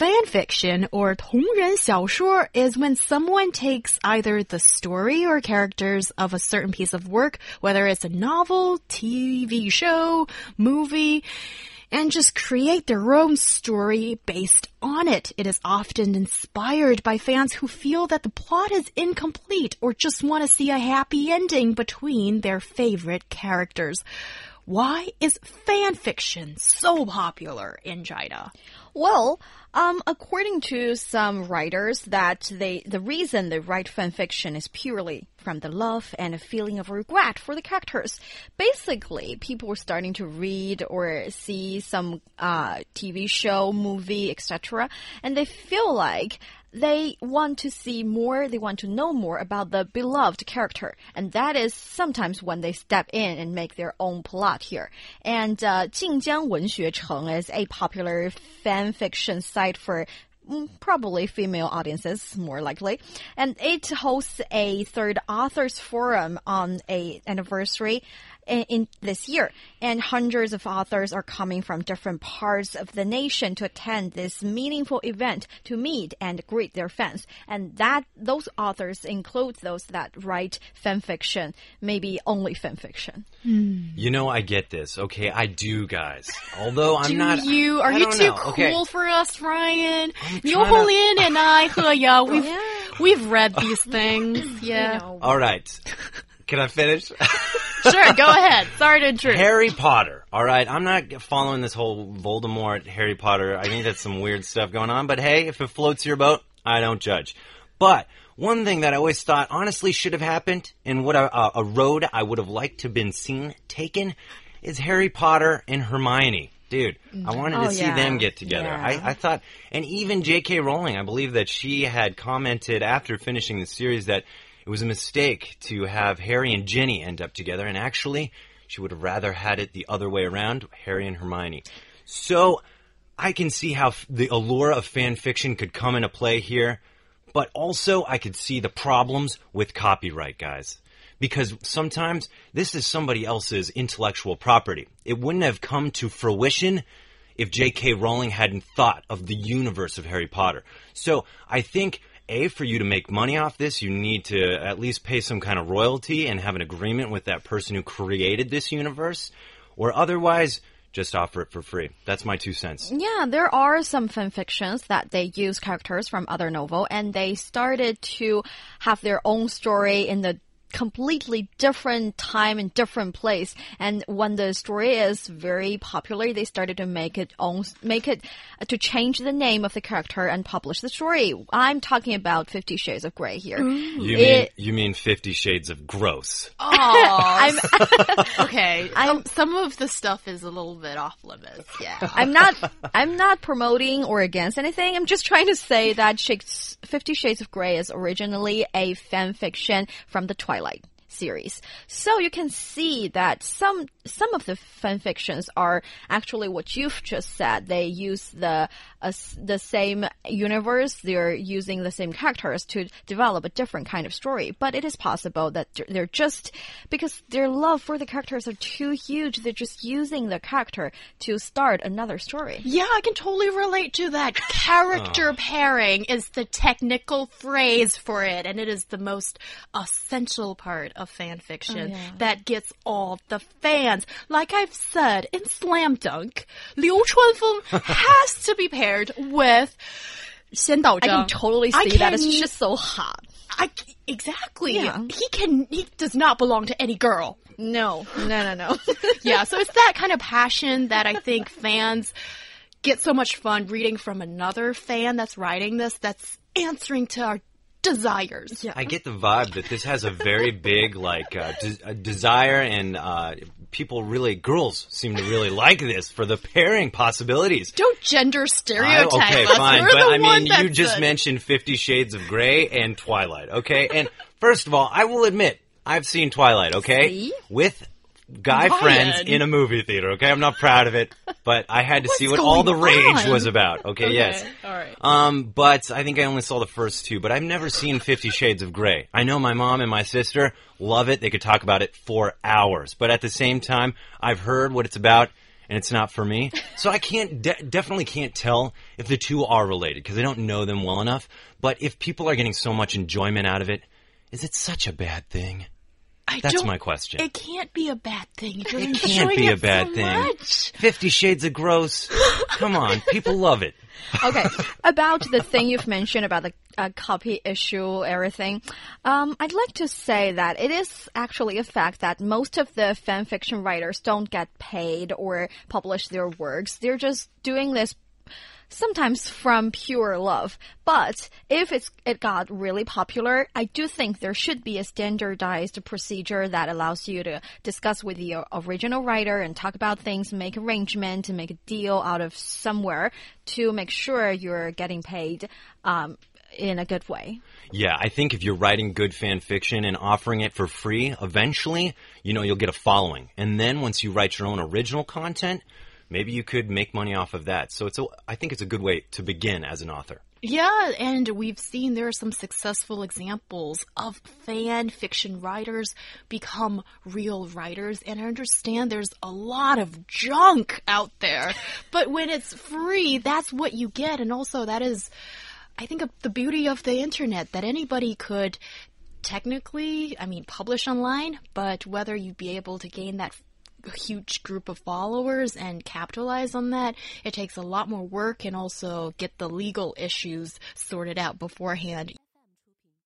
Fan fiction or 同人小说 is when someone takes either the story or characters of a certain piece of work, whether it's a novel, TV show, movie, and just create their own story based on it. It is often inspired by fans who feel that the plot is incomplete or just want to see a happy ending between their favorite characters. Why is fan fiction so popular in China? Well, um, according to some writers, that they the reason they write fan fiction is purely from the love and a feeling of regret for the characters. Basically, people were starting to read or see some uh, TV show, movie, etc., and they feel like they want to see more, they want to know more about the beloved character, and that is sometimes when they step in and make their own plot here. And uh, Jinjiang Wenxuecheng is a popular fan fiction site for mm, probably female audiences more likely. And it hosts a third authors forum on a anniversary in, in, this year and hundreds of authors are coming from different parts of the nation to attend this meaningful event to meet and greet their fans and that those authors include those that write fan fiction maybe only fan fiction hmm. You know, I get this. Okay, I do, guys. Although I'm Do not. you? Are I you don't too know. cool Okay. for us, Ryan? I'm Niu trying and I, He Ya, we've Yeah. we've read these things. Yeah. you know All right. Can I finish? Sure, go ahead. Sorry to intrude. Harry Potter. All right, I'm not following this whole Voldemort Harry Potter. I think that's some weird stuff going on. But hey, if it floats your boat, I don't judge. But one thing that I always thought honestly should have happened, and what a, a, a road I would have liked to have been seen taken, is Harry Potter and Hermione. Dude, I wanted to Oh, see yeah. them get together. Yeah. I, I thought, and even J.K. Rowling, I believe that she had commented after finishing the series that it was a mistake to have Harry and Ginny end up together, and actually, she would have rather had it the other way around, Harry and Hermione. So, I can see how the allure of fan fiction could come into play here, but also I could see the problems with copyright, guys. Because sometimes this is somebody else's intellectual property. It wouldn't have come to fruition if J.K. Rowling hadn't thought of the universe of Harry Potter. So I think, A, for you to make money off this, you need to at least pay some kind of royalty and have an agreement with that person who created this universe, or otherwise, just offer it for free. That's my two cents. Yeah, there are some fan fictions that they use characters from other novel and they started to have their own story in the completely different time and different place and when the story is very popular they started to make it own make it uh, to change the name of the character and publish the story i'm talking about 50 shades of gray here You mean It- you mean Fifty Shades of Gross? I'm okay. Some, some of the stuff is a little bit off limits. Yeah. I'm not I'm not promoting or against anything. I'm just trying to say that Shakes- Fifty Shades of Grey is originally a fan fiction from the Twilight Twilight series. So you can see that some some of the fan fictions are actually what you've just said. They use the uh, the same universe. They're using the same characters to develop a different kind of story. But it is possible that they're- they're just because their love for the characters are too huge. They're just using the character to start another story. Yeah, I can totally relate to that. Character pairing is the technical phrase for it, and it is the most essential part of fan fiction oh, that gets all the fans. Like I've said in Slam Dunk, Liu Chuanfeng has to be paired with Xian Dao I can totally I see that. It's just so hot. I, exactly. Yeah. He can. He does not belong to any girl. No, no, no, no. yeah, so it's that kind of passion that I think fans get so much fun reading from another fan that's writing this that's answering to our desires. Yeah. I get the vibe that this has a very big like uh, de- a desire, and uh, people really, girls seem to really like this for the pairing possibilities. Don't gender I- stereotype okay, us. fine, We're but I mean, you just the- mentioned Fifty Shades of Grey and Twilight. Okay, and first of all, I will admit I've seen Twilight, okay? See? With guy Ryan. friends in a movie theater, okay? I'm not proud of it, but I had to see what all the rage on? was about. Okay, yes. all right. Um, but I think I only saw the first two, but I've never seen Fifty Shades of Grey. I know my mom and my sister love it. They could talk about it for hours. But at the same time, I've heard what it's about, and it's not for me. So I can't, de- definitely can't tell if the two are related, because I don't know them well enough. But if people are getting so much enjoyment out of it, is it such a bad thing? I That's don't- my question. It can't be a bad thing. You're It can't enjoying be a bad so thing. much. Fifty Shades of Gross. Come on, people love it. okay, about the thing you've mentioned about the uh, copy issue, everything. Um, I'd like to say that it is actually a fact that most of the fan fiction writers don't get paid or publish their works. They're just doing this sometimes from pure love. But if it's it got really popular, I do think there should be a standardized procedure that allows you to discuss with the original writer and talk about things, make arrangement, and make a deal out of somewhere to make sure you're getting paid um, in a good way. Yeah, I think if you're writing good fan fiction and offering it for free, eventually, you know, you'll get a following. And then once you write your own original content, maybe you could make money off of that. So it's a, I think it's a good way to begin as an author. Yeah, and we've seen there are some successful examples of fan fiction writers become real writers. And I understand there's a lot of junk out there, but when it's free, that's what you get. And also, that is, I think, the beauty of the internet that anybody could technically, I mean, publish online, but whether you'd be able to gain that huge group of followers and capitalize on that, it takes a lot more work and also get the legal issues sorted out beforehand.